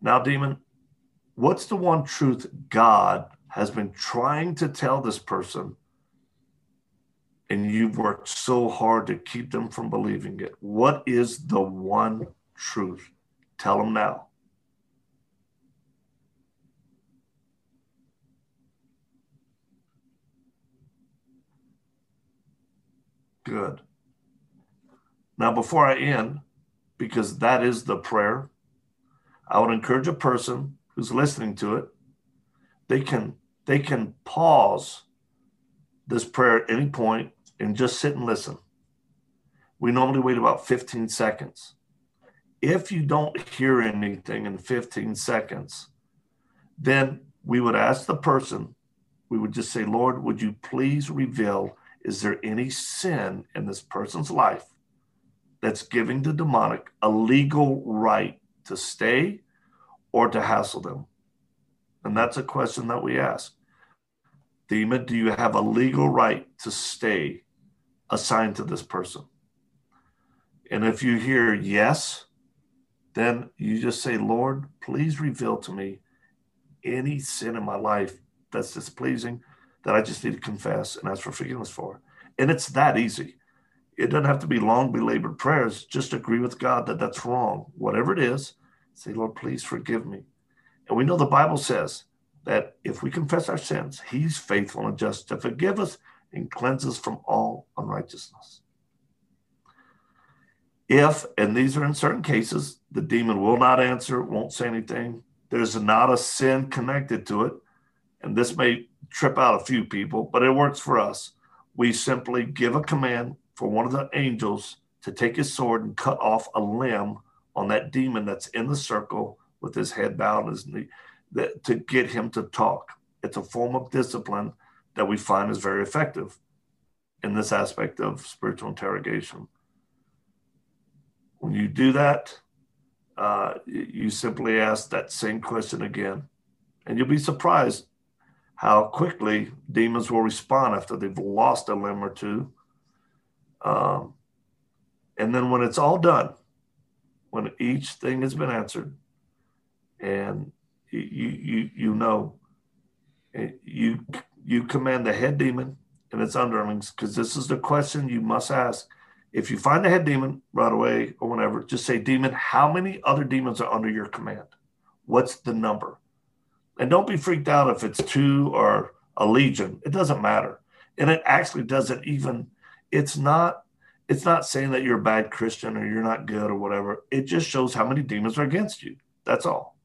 Now, demon, what's the one truth God has been trying to tell this person and you've worked so hard to keep them from believing it? What is the one truth. Tell them now. Good. Now, before I end, because that is the prayer, I would encourage a person who's listening to it. They can they can pause this prayer at any point and just sit and listen. We normally wait about 15 seconds. If you don't hear anything in 15 seconds, then we would ask the person, we would just say, Lord, would you please reveal, is there any sin in this person's life that's giving the demonic a legal right to stay or to hassle them? And that's a question that we ask. Demon, do you have a legal right to stay assigned to this person? And if you hear yes, then you just say, Lord, please reveal to me any sin in my life that's displeasing that I just need to confess and ask for forgiveness for. And it's that easy. It doesn't have to be long, belabored prayers. Just agree with God that that's wrong. Whatever it is, say, Lord, please forgive me. And we know the Bible says that if we confess our sins, He's faithful and just to forgive us and cleanse us from all unrighteousness. If, and these are in certain cases, the demon will not answer, won't say anything, there's not a sin connected to it. And this may trip out a few people, but it works for us. We simply give a command for one of the angels to take his sword and cut off a limb on that demon that's in the circle with his head bowed and his knee that, to get him to talk. It's a form of discipline that we find is very effective in this aspect of spiritual interrogation. When you do that, uh, you simply ask that same question again. And you'll be surprised how quickly demons will respond after they've lost a limb or two. Um, and then when it's all done, when each thing has been answered, and you you you know, eh, you you command the head demon and its underlings, because this is the question you must ask. If you find the head demon right away or whenever, just say, Demon, how many other demons are under your command? What's the number? And don't be freaked out if it's two or a legion. It doesn't matter. And it actually doesn't even, it's not, it's not saying that you're a bad Christian or you're not good or whatever. It just shows how many demons are against you. That's all.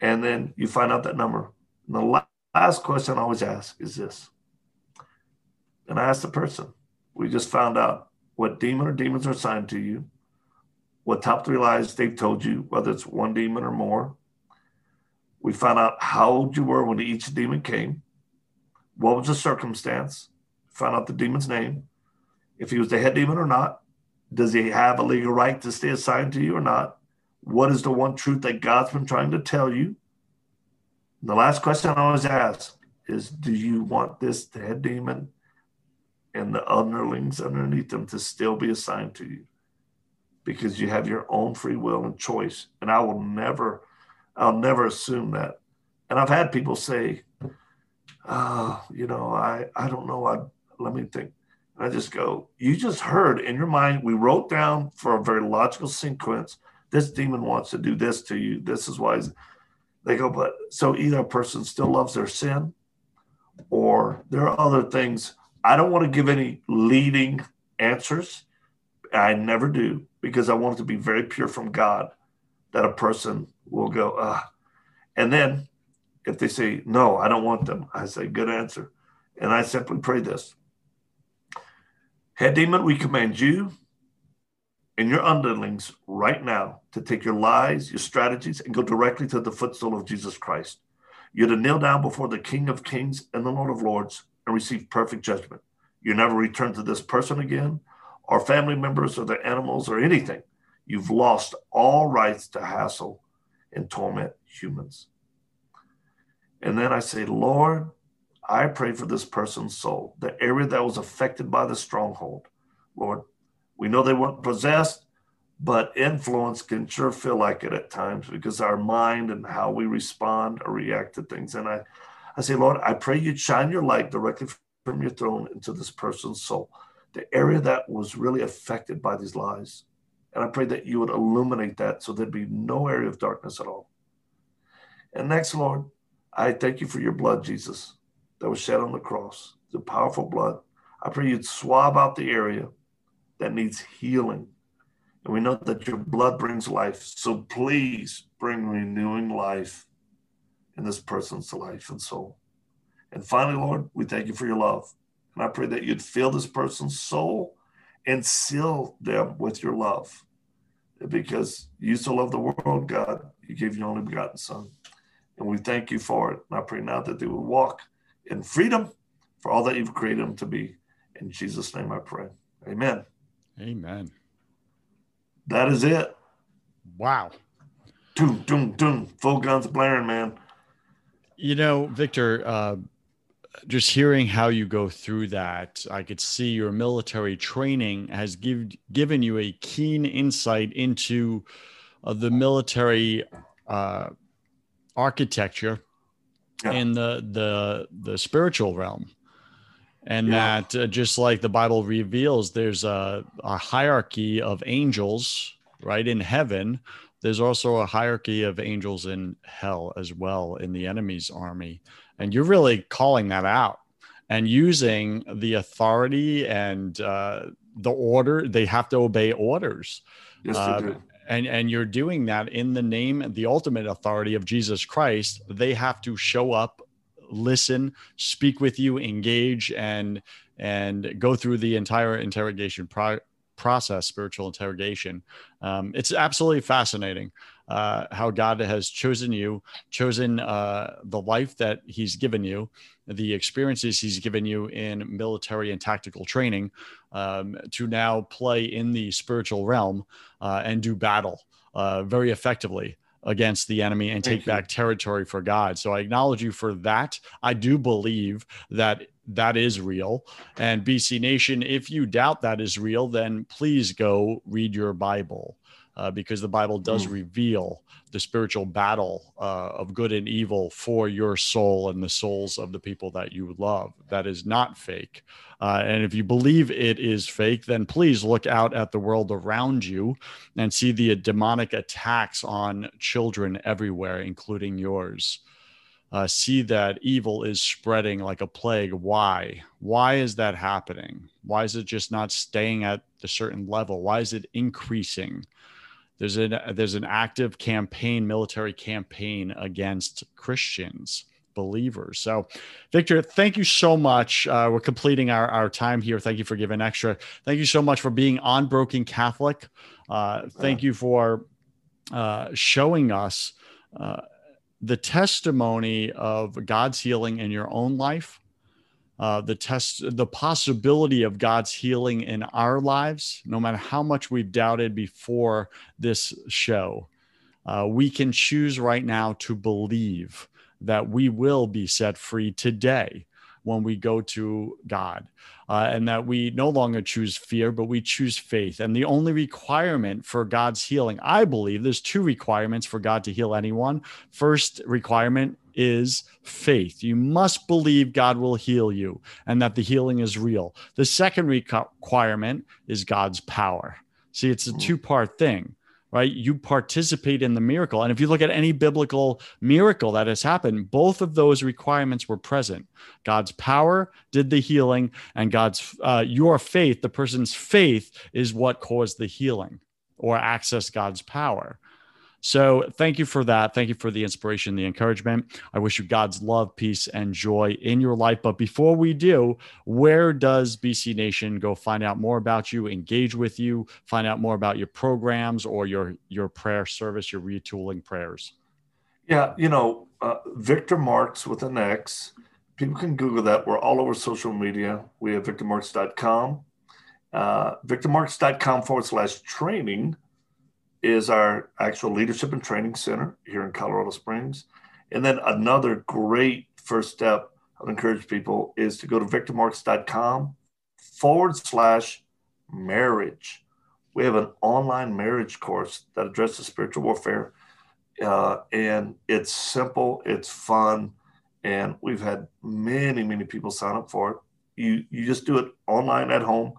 And then you find out that number. And the last question I always ask is this. And I ask the person, we just found out what demon or demons are assigned to you, what top three lies they've told you, whether it's one demon or more. We found out how old you were when each demon came, what was the circumstance, found out the demon's name, if he was the head demon or not, does he have a legal right to stay assigned to you or not? What is the one truth that God's been trying to tell you? And the last question I always ask is Do you want this head demon and the underlings underneath them to still be assigned to you because you have your own free will and choice. And I will never, I'll never assume that. And I've had people say, oh, you know, I, I don't know. I, let me think. I just go, you just heard in your mind, we wrote down for a very logical sequence, this demon wants to do this to you. This is why they go, but so either a person still loves their sin or there are other things I don't want to give any leading answers. I never do because I want it to be very pure from God that a person will go, ah. And then if they say, no, I don't want them, I say, good answer. And I simply pray this Head demon, we command you and your underlings right now to take your lies, your strategies, and go directly to the footstool of Jesus Christ. You're to kneel down before the King of Kings and the Lord of Lords and receive perfect judgment. You never return to this person again, or family members, or their animals, or anything. You've lost all rights to hassle and torment humans. And then I say, Lord, I pray for this person's soul, the area that was affected by the stronghold. Lord, we know they weren't possessed, but influence can sure feel like it at times because our mind and how we respond or react to things. And I, I say, Lord, I pray you'd shine your light directly from your throne into this person's soul, the area that was really affected by these lies. And I pray that you would illuminate that so there'd be no area of darkness at all. And next, Lord, I thank you for your blood, Jesus, that was shed on the cross, the powerful blood. I pray you'd swab out the area that needs healing. And we know that your blood brings life. So please bring renewing life in this person's life and soul. And finally, Lord, we thank you for your love. And I pray that you'd fill this person's soul and seal them with your love. Because you so love the world, God, you gave your only begotten Son. And we thank you for it. And I pray now that they will walk in freedom for all that you've created them to be. In Jesus' name I pray. Amen. Amen. That is it. Wow. Doom, doom, doom. Full guns blaring, man. You know, Victor, uh, just hearing how you go through that, I could see your military training has give, given you a keen insight into uh, the military uh, architecture yeah. in the the the spiritual realm. And yeah. that uh, just like the bible reveals there's a, a hierarchy of angels right in heaven. There's also a hierarchy of angels in hell as well in the enemy's army. And you're really calling that out and using the authority and uh, the order. They have to obey orders. Yes, uh, and and you're doing that in the name the ultimate authority of jesus christ they have to show up listen speak with you engage and and go through the entire interrogation pro- process spiritual interrogation. Um, it's absolutely fascinating uh, how god has chosen you chosen uh, the life that he's given you the experiences he's given you in military and tactical training um, to now play in the spiritual realm uh, and do battle uh, very effectively against the enemy and take back territory for God. So I acknowledge you for that. I do believe that that is real. And BC Nation, if you doubt that is real, then please go read your Bible uh, because the Bible does mm. reveal the spiritual battle uh, of good and evil for your soul and the souls of the people that you love. That is not fake. Uh, and if you believe it is fake, then please look out at the world around you and see the demonic attacks on children everywhere, including yours. Uh, see that evil is spreading like a plague. Why? Why is that happening? Why is it just not staying at the certain level? Why is it increasing? There's an there's an active campaign, military campaign against Christians believers. So, Victor, thank you so much. Uh, we're completing our, our time here. Thank you for giving extra. Thank you so much for being on Broken Catholic. Uh, thank you for uh, showing us uh, the testimony of God's healing in your own life uh, the test, the possibility of God's healing in our lives, no matter how much we've doubted before this show. Uh, we can choose right now to believe that we will be set free today when we go to God, uh, and that we no longer choose fear, but we choose faith. And the only requirement for God's healing, I believe, there's two requirements for God to heal anyone. First requirement is faith. You must believe God will heal you and that the healing is real. The second requirement is God's power. See, it's a two part thing, right? You participate in the miracle. And if you look at any biblical miracle that has happened, both of those requirements were present. God's power did the healing, and God's, uh, your faith, the person's faith, is what caused the healing or access God's power. So thank you for that. Thank you for the inspiration, the encouragement. I wish you God's love, peace, and joy in your life. But before we do, where does BC Nation go find out more about you, engage with you, find out more about your programs or your your prayer service, your retooling prayers? Yeah, you know, uh, Victor Marx with an X. People can Google that. We're all over social media. We have victormarx.com, uh, victormarx.com forward slash training is our actual leadership and training center here in Colorado Springs. And then another great first step I'd encourage people is to go to victormarx.com forward slash marriage. We have an online marriage course that addresses spiritual warfare. Uh, and it's simple, it's fun, and we've had many, many people sign up for it. You, you just do it online at home,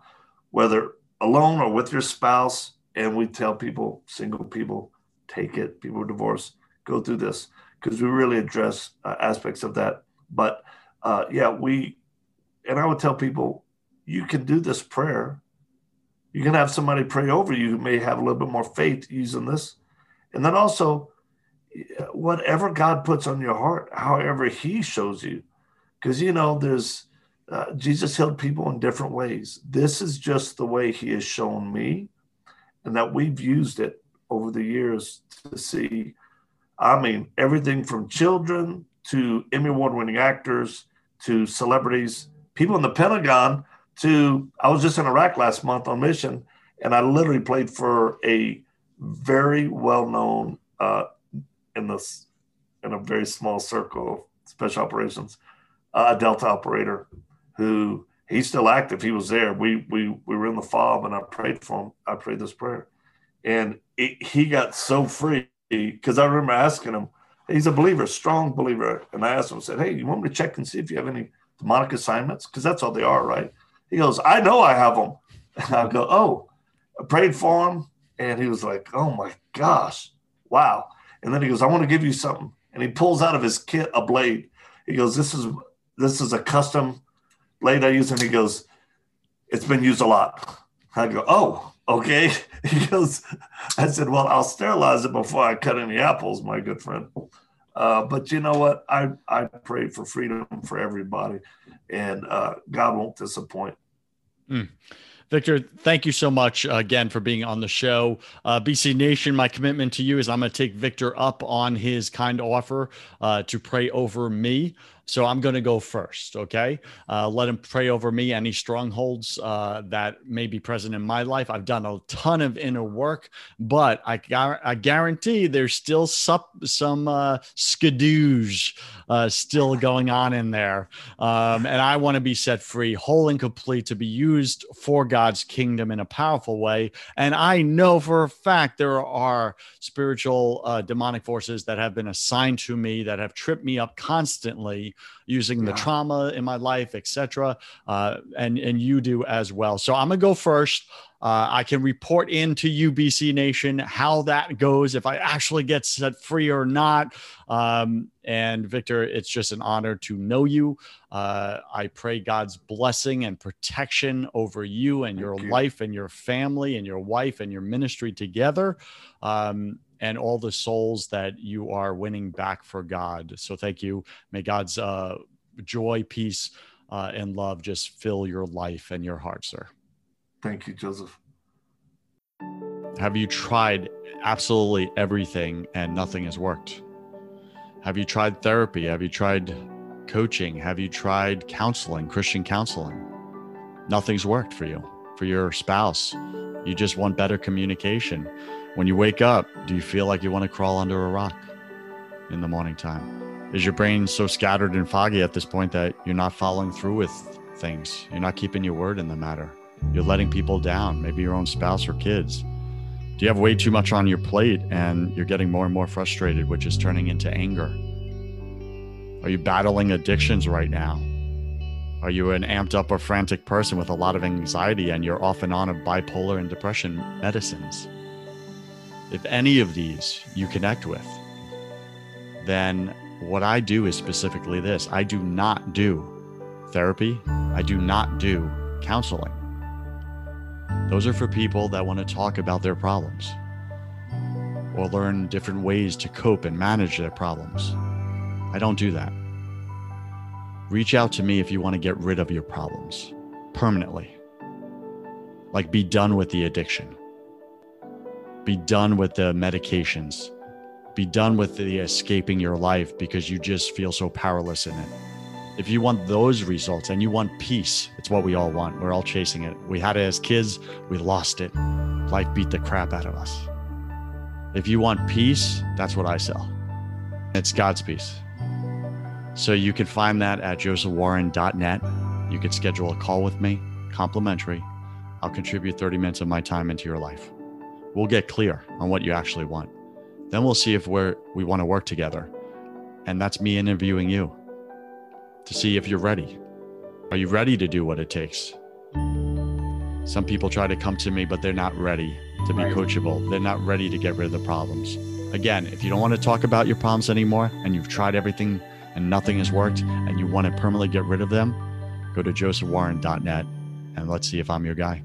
whether alone or with your spouse and we tell people, single people, take it. People divorced, go through this because we really address uh, aspects of that. But uh, yeah, we, and I would tell people, you can do this prayer. You can have somebody pray over you who may have a little bit more faith using this. And then also, whatever God puts on your heart, however He shows you, because you know, there's uh, Jesus healed people in different ways. This is just the way He has shown me and that we've used it over the years to see, I mean, everything from children to Emmy Award winning actors to celebrities, people in the Pentagon to, I was just in Iraq last month on mission, And I literally played for a very well known uh, in this in a very small circle of special operations, uh, a Delta operator who he's still active. He was there. We we we were in the fob, and I prayed for him. I prayed this prayer, and it, he got so free because I remember asking him. He's a believer, strong believer, and I asked him. I said, "Hey, you want me to check and see if you have any demonic assignments? Because that's all they are, right?" He goes, "I know I have them." And I go, "Oh." I prayed for him, and he was like, "Oh my gosh, wow!" And then he goes, "I want to give you something," and he pulls out of his kit a blade. He goes, "This is this is a custom blade I use," and he goes, "It's been used a lot." I go, "Oh, okay." He goes, "I said, well, I'll sterilize it before I cut any apples, my good friend." Uh, but you know what? I I pray for freedom for everybody, and uh, God won't disappoint. Mm. Victor, thank you so much again for being on the show. Uh, BC Nation, my commitment to you is I'm going to take Victor up on his kind offer uh, to pray over me. So I'm going to go first. Okay. Uh, let him pray over me, any strongholds uh, that may be present in my life. I've done a ton of inner work, but I, I guarantee there's still some, some uh, uh, still going on in there. Um, and I want to be set free, whole and complete, to be used for God's kingdom in a powerful way. And I know for a fact there are spiritual uh, demonic forces that have been assigned to me that have tripped me up constantly using yeah. the trauma in my life, etc. Uh, and and you do as well. So I'm gonna go first. Uh, I can report into UBC Nation how that goes, if I actually get set free or not. Um, and Victor, it's just an honor to know you. Uh, I pray God's blessing and protection over you and your you. life and your family and your wife and your ministry together. Um, and all the souls that you are winning back for God. So thank you. May God's uh, joy, peace, uh, and love just fill your life and your heart, sir. Thank you, Joseph. Have you tried absolutely everything and nothing has worked? Have you tried therapy? Have you tried coaching? Have you tried counseling, Christian counseling? Nothing's worked for you, for your spouse. You just want better communication when you wake up, do you feel like you want to crawl under a rock in the morning time? Is your brain so scattered and foggy at this point that you're not following through with things? You're not keeping your word in the matter. You're letting people down, maybe your own spouse or kids. Do you have way too much on your plate and you're getting more and more frustrated, which is turning into anger? Are you battling addictions right now? Are you an amped up or frantic person with a lot of anxiety and you're off and on of bipolar and depression medicines? If any of these you connect with, then what I do is specifically this I do not do therapy, I do not do counseling. Those are for people that want to talk about their problems or learn different ways to cope and manage their problems. I don't do that. Reach out to me if you want to get rid of your problems permanently. Like, be done with the addiction. Be done with the medications. Be done with the escaping your life because you just feel so powerless in it. If you want those results and you want peace, it's what we all want. We're all chasing it. We had it as kids, we lost it. Life beat the crap out of us. If you want peace, that's what I sell. It's God's peace. So you can find that at josephwarren.net. You can schedule a call with me, complimentary. I'll contribute 30 minutes of my time into your life we'll get clear on what you actually want. Then we'll see if we're we want to work together. And that's me interviewing you to see if you're ready. Are you ready to do what it takes? Some people try to come to me, but they're not ready to be coachable. They're not ready to get rid of the problems. Again, if you don't want to talk about your problems anymore and you've tried everything and nothing has worked and you want to permanently get rid of them, go to josephwarren.net and let's see if I'm your guy.